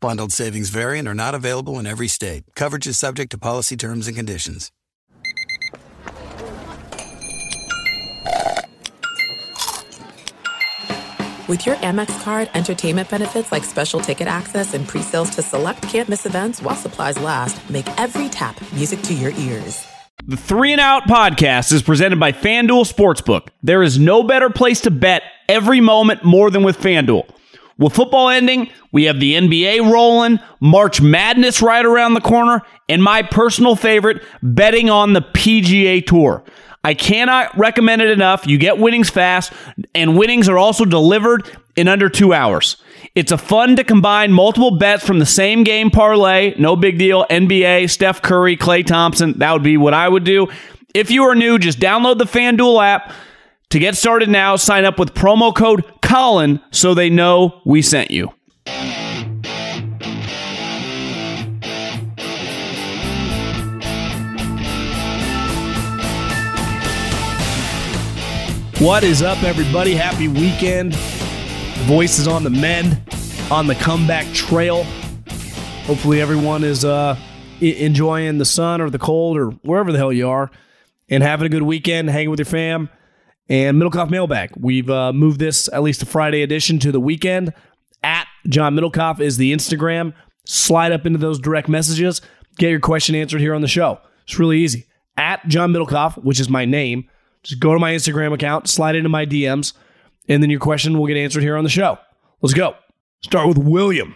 Bundled savings vary and are not available in every state. Coverage is subject to policy terms and conditions. With your Amex card, entertainment benefits like special ticket access and pre-sales to select campus events while supplies last, make every tap music to your ears. The Three and Out podcast is presented by FanDuel Sportsbook. There is no better place to bet every moment more than with FanDuel. With football ending, we have the NBA rolling, March Madness right around the corner, and my personal favorite, betting on the PGA Tour. I cannot recommend it enough. You get winnings fast, and winnings are also delivered in under two hours. It's a fun to combine multiple bets from the same game parlay. No big deal. NBA, Steph Curry, Klay Thompson. That would be what I would do. If you are new, just download the FanDuel app. To get started now, sign up with promo code Colin so they know we sent you. What is up, everybody? Happy weekend. Voices on the mend, on the comeback trail. Hopefully, everyone is uh, enjoying the sun or the cold or wherever the hell you are and having a good weekend, hanging with your fam. And Middlekauff Mailbag. We've uh, moved this, at least a Friday edition, to the weekend. At John Middlekauff is the Instagram. Slide up into those direct messages. Get your question answered here on the show. It's really easy. At John Middlekauff, which is my name, just go to my Instagram account, slide into my DMs, and then your question will get answered here on the show. Let's go. Start with William.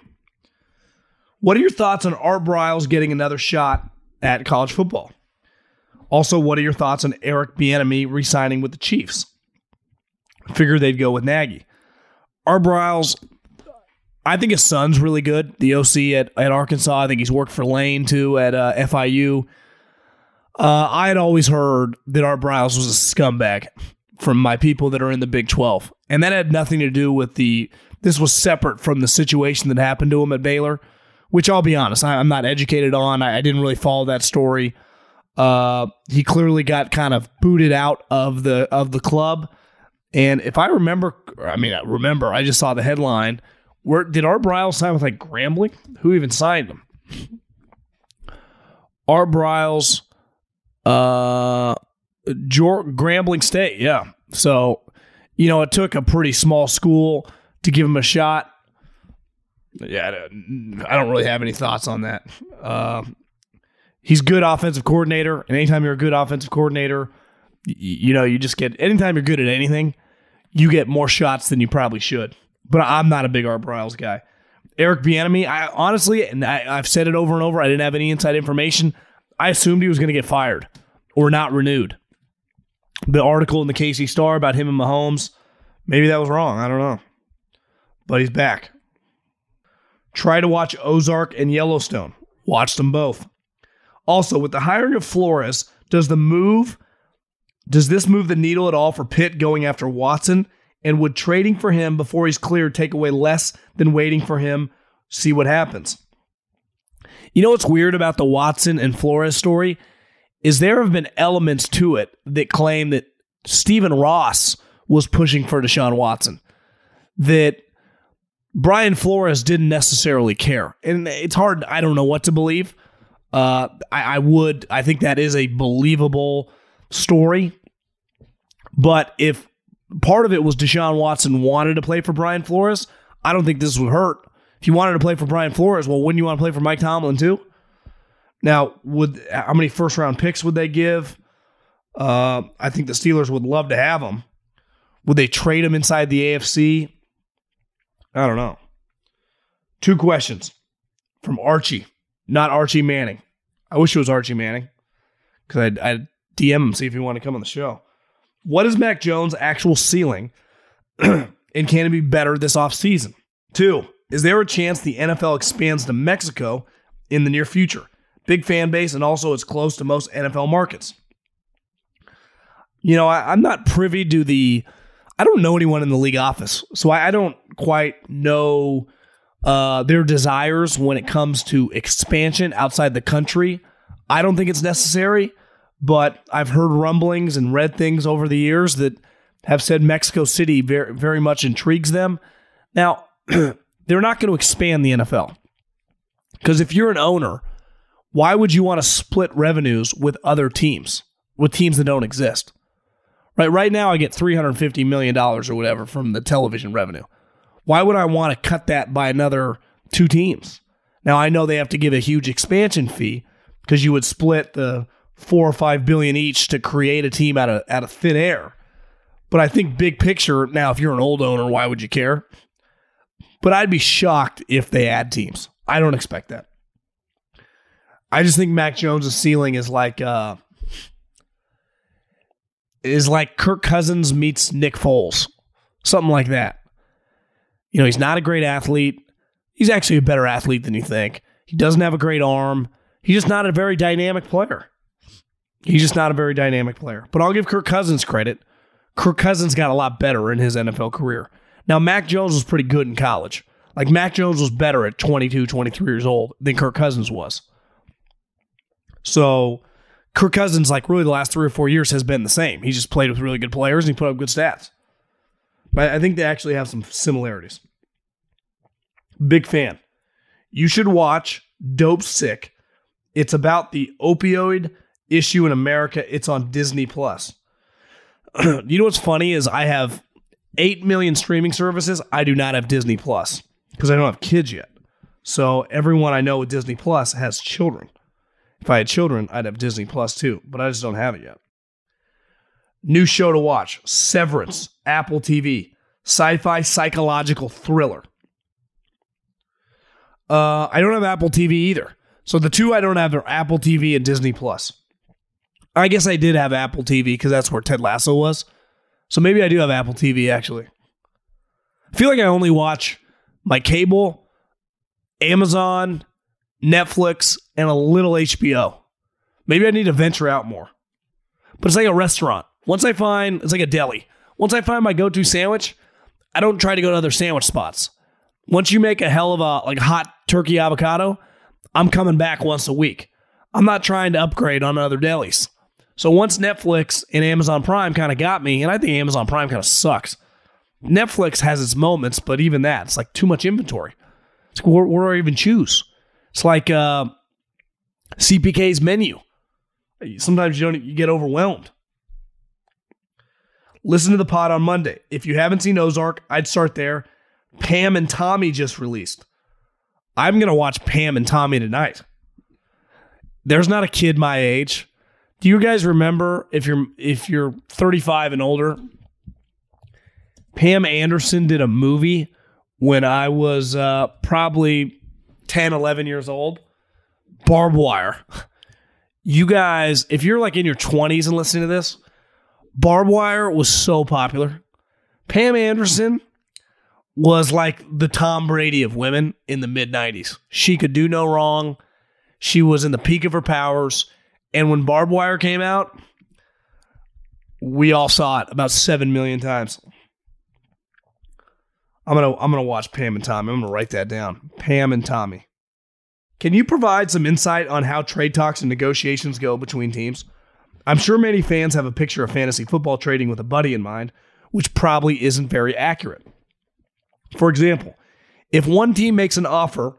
What are your thoughts on Art Briles getting another shot at college football? Also, what are your thoughts on Eric Bieniemy re-signing with the Chiefs? Figure they'd go with Nagy. Art Briles, I think his son's really good. The OC at, at Arkansas. I think he's worked for Lane too at uh, FIU. Uh, I had always heard that Art Briles was a scumbag from my people that are in the Big 12. And that had nothing to do with the, this was separate from the situation that happened to him at Baylor, which I'll be honest, I, am not educated on. I, I, didn't really follow that story. Uh, he clearly got kind of booted out of the of the club. And if I remember, I mean, I remember, I just saw the headline. Where did Art Briles sign with like Grambling? Who even signed him? Art Briles uh, Jor- Grambling State, yeah. So, you know, it took a pretty small school to give him a shot. Yeah, I don't really have any thoughts on that. Uh, he's good offensive coordinator, and anytime you're a good offensive coordinator, you, know, you just get anytime you're good at anything, you get more shots than you probably should. But I'm not a big Art Briles guy. Eric Bieniemy, I honestly, and I, I've said it over and over, I didn't have any inside information. I assumed he was going to get fired or not renewed. The article in the KC Star about him and Mahomes, maybe that was wrong. I don't know. But he's back. Try to watch Ozark and Yellowstone. Watch them both. Also, with the hiring of Flores, does the move does this move the needle at all for Pitt going after Watson? And would trading for him before he's cleared take away less than waiting for him? See what happens. You know what's weird about the Watson and Flores story is there have been elements to it that claim that Stephen Ross was pushing for Deshaun Watson, that Brian Flores didn't necessarily care. And it's hard, I don't know what to believe. Uh, I, I would, I think that is a believable story. But if part of it was Deshaun Watson wanted to play for Brian Flores, I don't think this would hurt. If you wanted to play for Brian Flores, well, wouldn't you want to play for Mike Tomlin too? Now, would how many first round picks would they give? Uh, I think the Steelers would love to have him. Would they trade him inside the AFC? I don't know. Two questions from Archie, not Archie Manning. I wish it was Archie Manning because I'd, I'd DM him see if he wanted to come on the show. What is Mac Jones' actual ceiling, and can it be better this offseason? Two, is there a chance the NFL expands to Mexico in the near future? big fan base, and also it's close to most NFL markets. You know, I, am not privy to the. I don't know anyone in the league office, so I, I don't quite know uh, their desires when it comes to expansion outside the country. I don't think it's necessary, but I've heard rumblings and read things over the years that have said Mexico City very, very much intrigues them. Now, they're not going to expand the NFL because if you're an owner, why would you want to split revenues with other teams, with teams that don't exist? Right, right now I get $350 million or whatever from the television revenue. Why would I want to cut that by another two teams? Now I know they have to give a huge expansion fee because you would split the four or five billion each to create a team out of out of thin air. But I think big picture, now if you're an old owner, why would you care? But I'd be shocked if they add teams. I don't expect that. I just think Mac Jones' ceiling is like uh is like Kirk Cousins meets Nick Foles. Something like that. You know, he's not a great athlete. He's actually a better athlete than you think. He doesn't have a great arm. He's just not a very dynamic player. He's just not a very dynamic player. But I'll give Kirk Cousins credit. Kirk Cousins got a lot better in his NFL career. Now, Mac Jones was pretty good in college. Like, Mac Jones was better at 22, 23 years old than Kirk Cousins was. So, Kirk Cousins, like, really the last three or four years has been the same. He just played with really good players and he put up good stats. But I think they actually have some similarities. Big fan. You should watch Dopesick. It's about the opioid issue in America. It's on Disney Plus. you know what's funny is I have 8 million streaming services. I do not have Disney Plus because I don't have kids yet. So everyone I know with Disney Plus has children. If I had children, I'd have Disney Plus too, but I just don't have it yet. New show to watch Severance, Apple TV, sci fi psychological thriller. Uh, I don't have Apple TV either. So the two I don't have are Apple TV and Disney Plus. I guess I did have Apple TV because that's where Ted Lasso was. So maybe I do have Apple TV actually. I feel like I only watch my cable, Amazon, Netflix, and a little HBO. Maybe I need to venture out more. But it's like a restaurant. Once I find, it's like a deli. Once I find my go to sandwich, I don't try to go to other sandwich spots. Once you make a hell of a like hot turkey avocado, I'm coming back once a week. I'm not trying to upgrade on other delis. So once Netflix and Amazon Prime kind of got me, and I think Amazon Prime kind of sucks. Netflix has its moments, but even that, it's like too much inventory. It's like, where, where do I even choose? It's like uh, CPK's menu. Sometimes you don't you get overwhelmed. Listen to the pod on Monday. If you haven't seen Ozark, I'd start there. Pam and Tommy just released. I'm gonna watch Pam and Tommy tonight. There's not a kid my age. Do you guys remember if you're if you're 35 and older? Pam Anderson did a movie when I was uh, probably 10, 11 years old. Barb Wire. You guys, if you're like in your 20s and listening to this, Barb Wire was so popular. Pam Anderson was like the Tom Brady of women in the mid 90s. She could do no wrong. She was in the peak of her powers. And when Barb Wire came out, we all saw it about 7 million times. I'm going to I'm going to watch Pam and Tommy. I'm going to write that down. Pam and Tommy. Can you provide some insight on how trade talks and negotiations go between teams? I'm sure many fans have a picture of fantasy football trading with a buddy in mind, which probably isn't very accurate. For example, if one team makes an offer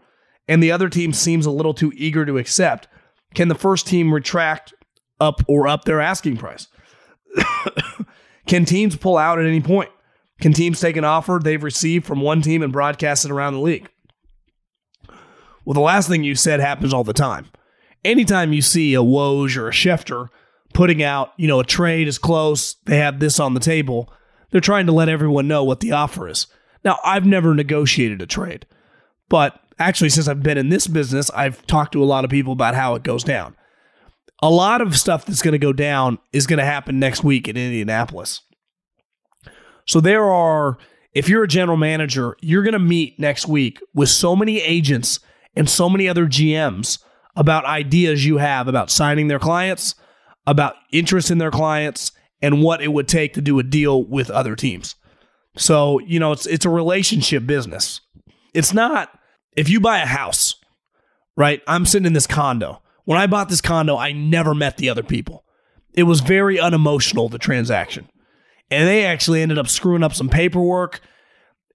and the other team seems a little too eager to accept, can the first team retract up or up their asking price? can teams pull out at any point? Can teams take an offer they've received from one team and broadcast it around the league? Well, the last thing you said happens all the time. Anytime you see a Woj or a Schefter putting out, you know, a trade is close, they have this on the table, they're trying to let everyone know what the offer is. Now, I've never negotiated a trade, but actually, since I've been in this business, I've talked to a lot of people about how it goes down. A lot of stuff that's going to go down is going to happen next week in Indianapolis. So there are, if you're a general manager, you're going to meet next week with so many agents and so many other GMs about ideas you have about signing their clients, about interest in their clients, and what it would take to do a deal with other teams. So, you know, it's it's a relationship business. It's not if you buy a house, right? I'm sitting in this condo. When I bought this condo, I never met the other people. It was very unemotional, the transaction. And they actually ended up screwing up some paperwork,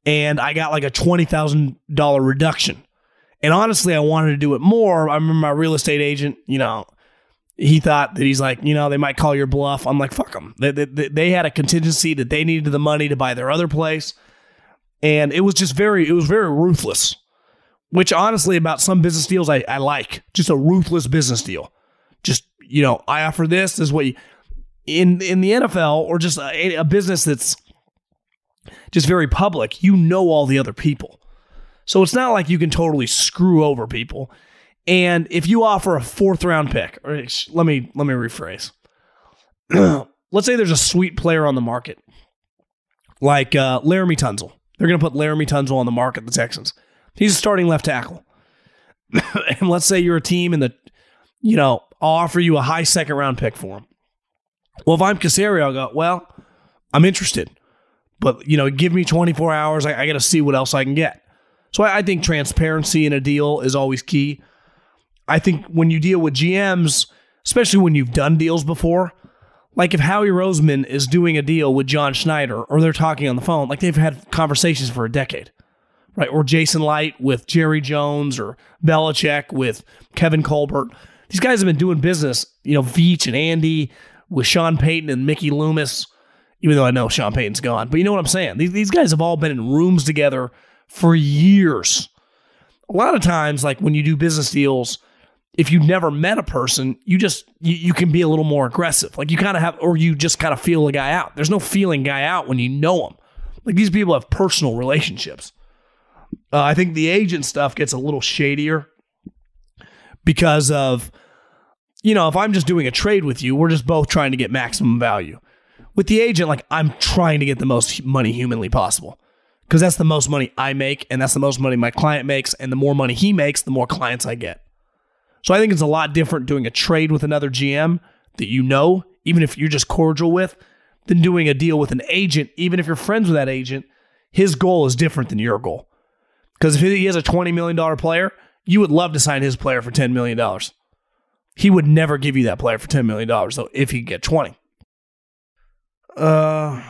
and I got like a $20,000 reduction. And honestly, I wanted to do it more. I remember my real estate agent, you know, he thought that he's like, you know, they might call your bluff. I'm like, fuck them. They, they, they had a contingency that they needed the money to buy their other place. And it was just very, it was very ruthless, which honestly, about some business deals I, I like. Just a ruthless business deal. Just, you know, I offer this, this is what you, in, in the NFL or just a, a business that's just very public, you know all the other people. So it's not like you can totally screw over people. And if you offer a fourth round pick, or let me let me rephrase. Let's say there's a sweet player on the market, like uh, Laremy Tunsil. They're going to put Laremy Tunsil on the market. The Texans. He's a starting left tackle. and let's say you're a team in the, you know, I'll offer you a high second round pick for him. Well, if I'm Caserio, I'll go, well, I'm interested, but you know, give me 24 hours. I, I got to see what else I can get. So I, I think transparency in a deal is always key. I think when you deal with GMs, especially when you've done deals before, like if Howie Roseman is doing a deal with John Schneider or they're talking on the phone, like they've had conversations for a decade, right? Or Jason Licht with Jerry Jones or Belichick with Kevin Colbert. These guys have been doing business, you know, Veach and Andy with Sean Payton and Mickey Loomis, even though I know Sean Payton's gone. But you know what I'm saying? These, these guys have all been in rooms together for years. A lot of times, like when you do business deals, if you've never met a person, you just you, you can be a little more aggressive. Like you kind of have, or you just kind of feel a guy out. There's no feeling guy out when you know him. Like these people have personal relationships. Uh, I think the agent stuff gets a little shadier because of, you know, if I'm just doing a trade with you, we're just both trying to get maximum value. With the agent, like I'm trying to get the most money humanly possible because that's the most money I make and that's the most money my client makes. And the more money he makes, the more clients I get. So I think it's a lot different doing a trade with another GM that you know, even if you're just cordial with, than doing a deal with an agent, even if you're friends with that agent. His goal is different than your goal. Because if he has a $20 million player, you would love to sign his player for $10 million. He would never give you that player for $10 million, though, if he could get 20. Uh,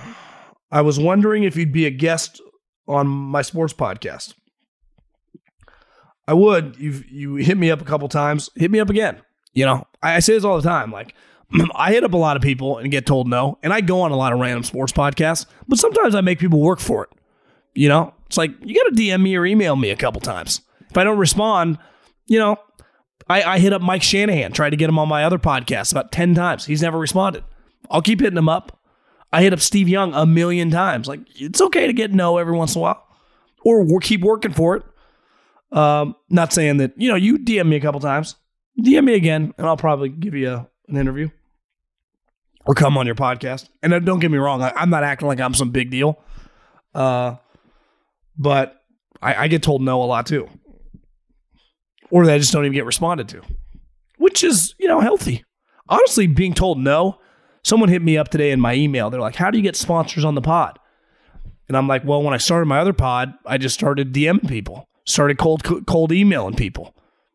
I was wondering if you'd be a guest on my sports podcast. I would. You you hit me up a couple times. Hit me up again. You know, I, I say this all the time. Like, I hit up a lot of people and get told no, and I go on a lot of random sports podcasts. But sometimes I make people work for it. You know, it's like you got to DM me or email me a couple times. If I don't respond, you know, I, I hit up Mike Shanahan, tried to get him on my other podcast about ten times. He's never responded. I'll keep hitting him up. I hit up Steve Young a million times. Like it's okay to get no every once in a while, or we'll keep working for it. Um, not saying that, you know, you DM me a couple times. DM me again, and I'll probably give you a, an interview or come on your podcast. And don't get me wrong, I, am not acting like I'm some big deal. Uh, but I, I get told no a lot too. Or that I just don't even get responded to, which is, you know, healthy. Honestly, being told no, someone hit me up today in my email. They're like, How do you get sponsors on the pod? And I'm like, Well, when I started my other pod, I just started DMing people started cold cold emailing people.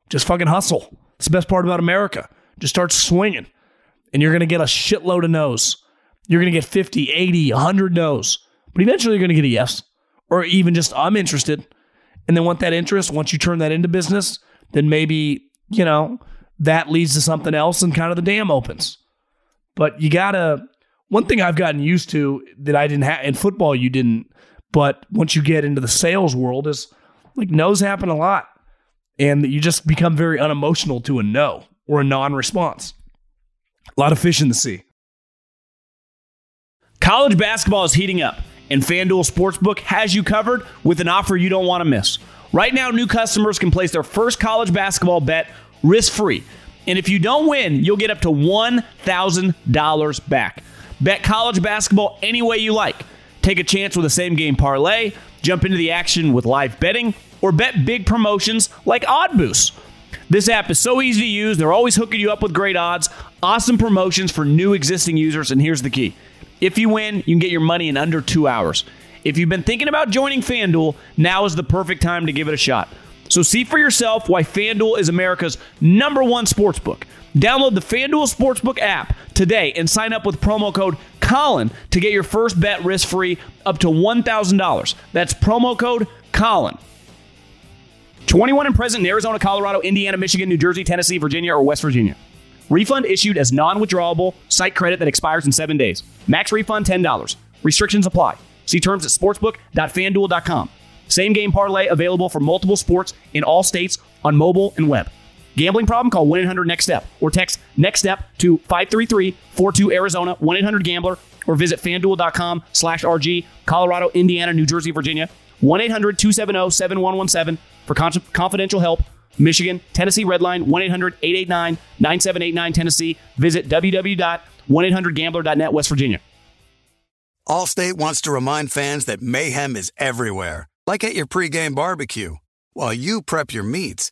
Just fucking hustle. It's the best part about America. Just start swinging, and you're going to get a shitload of no's. You're going to get 50, 80, 100 no's. But eventually you're going to get a yes, or even just, I'm interested. And then once that interest, once you turn that into business, then maybe, you know, that leads to something else and kind of the dam opens. But you got to, one thing I've gotten used to that I didn't have in football, you didn't, but once you get into the sales world is like no's happen a lot. And you just become very unemotional to a no or a non response. A lot of fish in the sea. College basketball is heating up, and FanDuel Sportsbook has you covered with an offer you don't want to miss. Right now, new customers can place their first college basketball bet risk free. And if you don't win, you'll get up to $1,000 back. Bet college basketball any way you like. Take a chance with a same game parlay, jump into the action with live betting or bet big promotions like Odd Boost. This app is so easy to use. They're always hooking you up with great odds, awesome promotions for new existing users, and here's the key. If you win, you can get your money in under two hours. If you've been thinking about joining FanDuel, now is the perfect time to give it a shot. So see for yourself why FanDuel is America's number one sportsbook. Download the FanDuel Sportsbook app today and sign up with promo code Colin to get your first bet risk free up to $1,000. That's promo code Colin. 21 and present in Arizona, Colorado, Indiana, Michigan, New Jersey, Tennessee, Virginia, or West Virginia. Refund issued as non withdrawable site credit that expires in seven days. Max refund $10. Restrictions apply. See terms at sportsbook.fanduel.com. Same game parlay available for multiple sports in all states on mobile and web. Gambling problem? Call 1 800 NEXT STEP or text NEXT STEP to 533 42 Arizona 1 800 Gambler or visit fanduel.com slash RG, Colorado, Indiana, New Jersey, Virginia, 1 800 270 7117 for con- confidential help. Michigan, Tennessee Redline, 1 800 889 9789 Tennessee. Visit www.1800gambler.net, West Virginia. Allstate wants to remind fans that mayhem is everywhere, like at your pregame barbecue. While you prep your meats,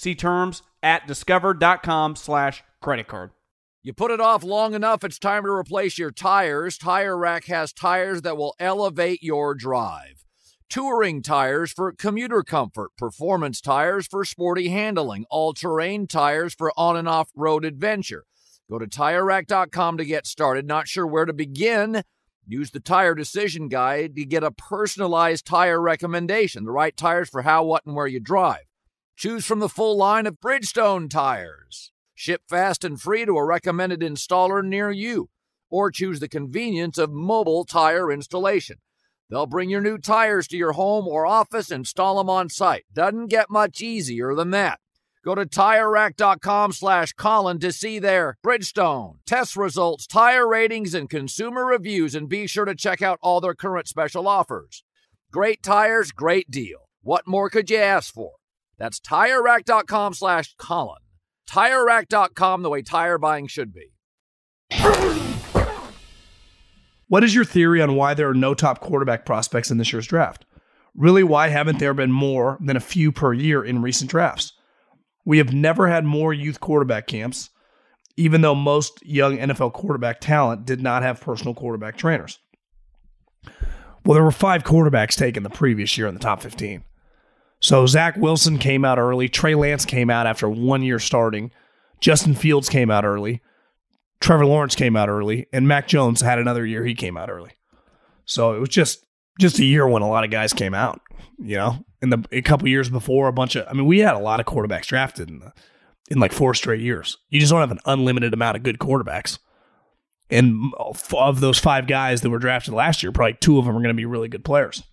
See terms at discover.com slash credit card. You put it off long enough, it's time to replace your tires. Tire Rack has tires that will elevate your drive. Touring tires for commuter comfort, performance tires for sporty handling, all terrain tires for on and off road adventure. Go to tirerack.com to get started. Not sure where to begin? Use the Tire Decision Guide to get a personalized tire recommendation, the right tires for how, what, and where you drive. Choose from the full line of Bridgestone tires. Ship fast and free to a recommended installer near you. Or choose the convenience of mobile tire installation. They'll bring your new tires to your home or office, install them on site. Doesn't get much easier than that. Go to TireRack.com slash Colin to see their Bridgestone, test results, tire ratings, and consumer reviews, and be sure to check out all their current special offers. Great tires, great deal. What more could you ask for? That's TireRack.com slash Colin. TireRack.com, the way tire buying should be. What is your theory on why there are no top quarterback prospects in this year's draft? Really, why haven't there been more than a few per year in recent drafts? We have never had more youth quarterback camps, even though most young NFL quarterback talent did not have personal quarterback trainers. Well, there were five quarterbacks taken the previous year in the top 15. So Zach Wilson came out early. Trey Lance came out after one year starting. Justin Fields came out early. Trevor Lawrence came out early. And Mac Jones had another year. He came out early. So it was just just a year when a lot of guys came out, you know, in the a couple years before a bunch of I mean, we had a lot of quarterbacks drafted in the, in like four straight years. You just don't have an unlimited amount of good quarterbacks. And of those five guys that were drafted last year, probably two of them are going to be really good players.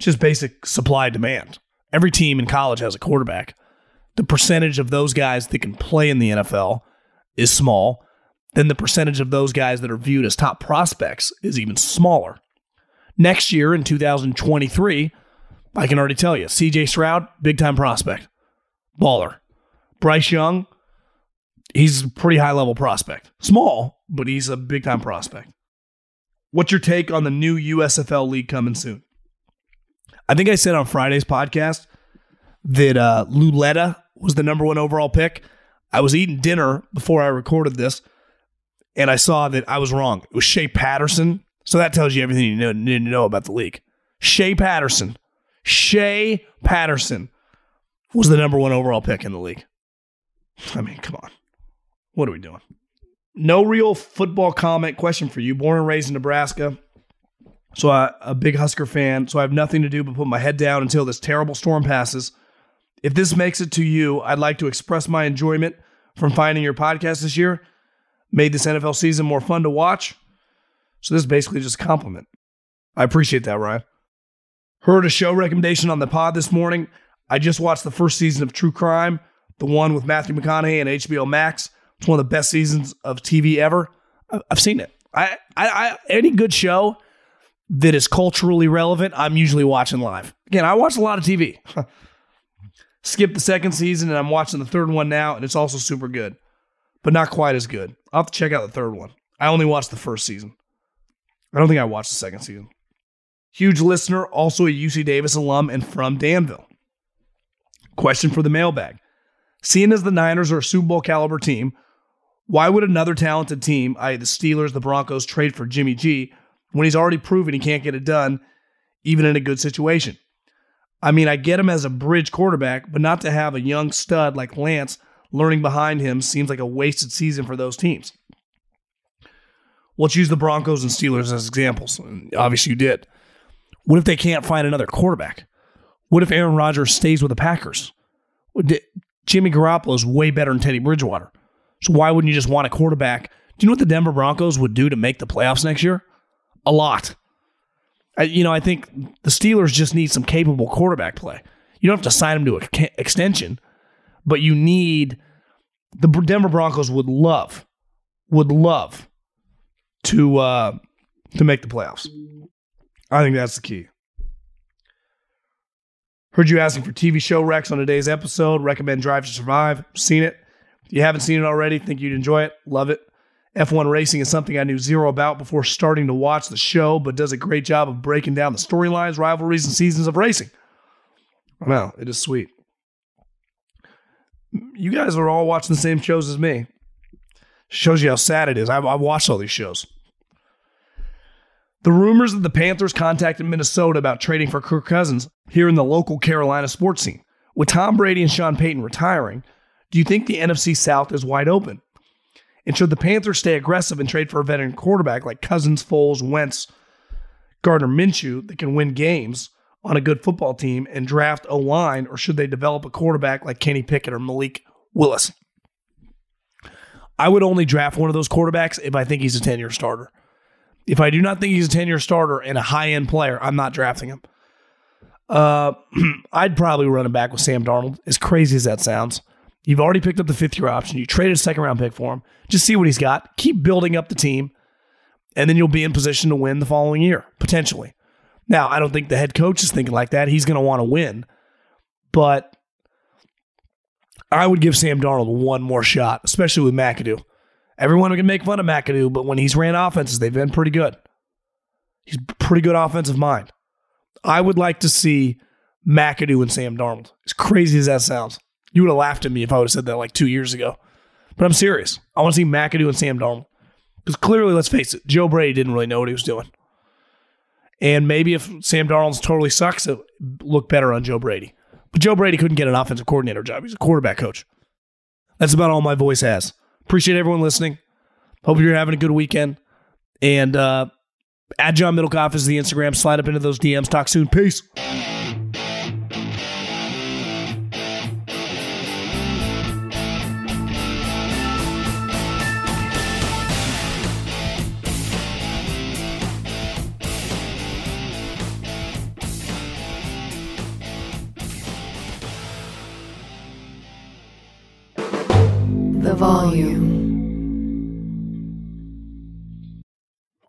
Just basic supply demand. Every team in college has a quarterback. The percentage of those guys that can play in the NFL is small. Then the percentage of those guys that are viewed as top prospects is even smaller. Next year in 2023, I can already tell you CJ Stroud, big time prospect, baller. Bryce Young, he's a pretty high level prospect. Small, but he's a big time prospect. What's your take on the new USFL league coming soon? I think I said on Friday's podcast that uh, Lauletta was the number one overall pick. I was eating dinner before I recorded this, and I saw that I was wrong. It was Shea Patterson. So that tells you everything you need to know about the league. Shea Patterson. Shea Patterson was the number one overall pick in the league. I mean, come on. What are we doing? No real football comment question for you. Born and raised in Nebraska. So I, a big Husker fan. So I have nothing to do but put my head down until this terrible storm passes. If this makes it to you, I'd like to express my enjoyment from finding your podcast this year. Made this NFL season more fun to watch. So this is basically just a compliment. I appreciate that, Ryan. Heard a show recommendation on the pod this morning. I just watched the first season of True Crime, the one with Matthew McConaughey and HBO Max. It's one of the best seasons of TV ever. I've seen it. I, I, I any good show that is culturally relevant, I'm usually watching live. Again, I watch a lot of TV. Skip the second season, and I'm watching the third one now, and it's also super good, but not quite as good. I'll have to check out the third one. I only watched the first season. I don't think I watched the second season. Huge listener, also a UC Davis alum and from Danville. Question for the mailbag. Seeing as the Niners are a Super Bowl caliber team, why would another talented team, i.e., the Steelers, the Broncos, trade for Jimmy G when he's already proven he can't get it done, even in a good situation? I mean, I get him as a bridge quarterback, but not to have a young stud like Lance learning behind him seems like a wasted season for those teams. Let's use the Broncos and Steelers as examples. Obviously, you did. What if they can't find another quarterback? What if Aaron Rodgers stays with the Packers? Jimmy Garoppolo is way better than Teddy Bridgewater. So why wouldn't you just want a quarterback? Do you know what the Denver Broncos would do to make the playoffs next year? A lot. I, you know, I think the Steelers just need some capable quarterback play. You don't have to sign him to an extension, but you need the Denver Broncos would love, would love to uh, to make the playoffs. I think that's the key. Heard you asking for TV show Rex on today's episode. Recommend Drive to Survive. Seen it. If you haven't seen it already, think you'd enjoy it. Love it. F1 racing is something I knew zero about before starting to watch the show, but does a great job of breaking down the storylines, rivalries, and seasons of racing. Wow, it is sweet. You guys are all watching the same shows as me. Shows you how sad it is. I've, I've watched all these shows. The rumors that the Panthers contacted Minnesota about trading for Kirk Cousins here in the local Carolina sports scene. With Tom Brady and Sean Payton retiring, do you think the NFC South is wide open? And should the Panthers stay aggressive and trade for a veteran quarterback like Cousins, Foles, Wentz, Gardner Minshew that can win games on a good football team and draft a line, or should they develop a quarterback like Kenny Pickett or Malik Willis? I would only draft one of those quarterbacks if I think he's a 10 year starter. If I do not think he's a 10 year starter and a high end player, I'm not drafting him. Uh, I'd probably run him back with Sam Darnold, as crazy as that sounds. You've already picked up the fifth year option. You traded a second round pick for him. Just see what he's got. Keep building up the team, and then you'll be in position to win the following year, potentially. Now, I don't think the head coach is thinking like that. He's going to want to win, but I would give Sam Darnold one more shot, especially with McAdoo. Everyone can make fun of McAdoo, but when he's ran offenses, they've been pretty good. He's pretty good offensive mind. I would like to see McAdoo and Sam Darnold. As crazy as that sounds. You would have laughed at me if I would have said that like two years ago. But I'm serious. I want to see McAdoo and Sam Darnold. Because clearly, let's face it, Joe Brady didn't really know what he was doing. And maybe if Sam Darnold totally sucks, it look better on Joe Brady. But Joe Brady couldn't get an offensive coordinator job. He's a quarterback coach. That's about all my voice has. Appreciate everyone listening. Hope you're having a good weekend. And uh, add John Middlekauff as the Instagram. Slide up into those DMs. Talk soon. Peace. The volume.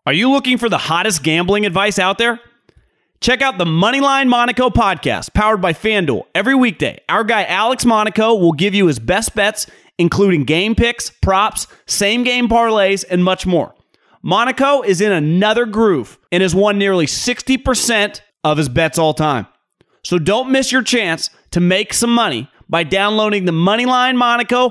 Are you looking for the hottest gambling advice out there? Check out the Moneyline Monaco podcast powered by FanDuel. Every weekday, our guy Alex Monaco will give you his best bets, including game picks, props, same game parlays, and much more. Monaco is in another groove and has won nearly 60% of his bets all time. So don't miss your chance to make some money by downloading the Moneyline Monaco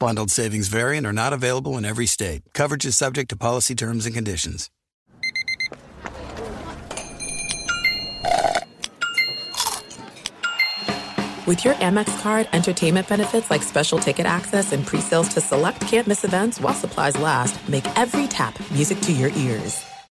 Bundled savings variant are not available in every state. Coverage is subject to policy terms and conditions. With your Amex card, entertainment benefits like special ticket access and pre-sales to select campus events while supplies last, make every tap music to your ears.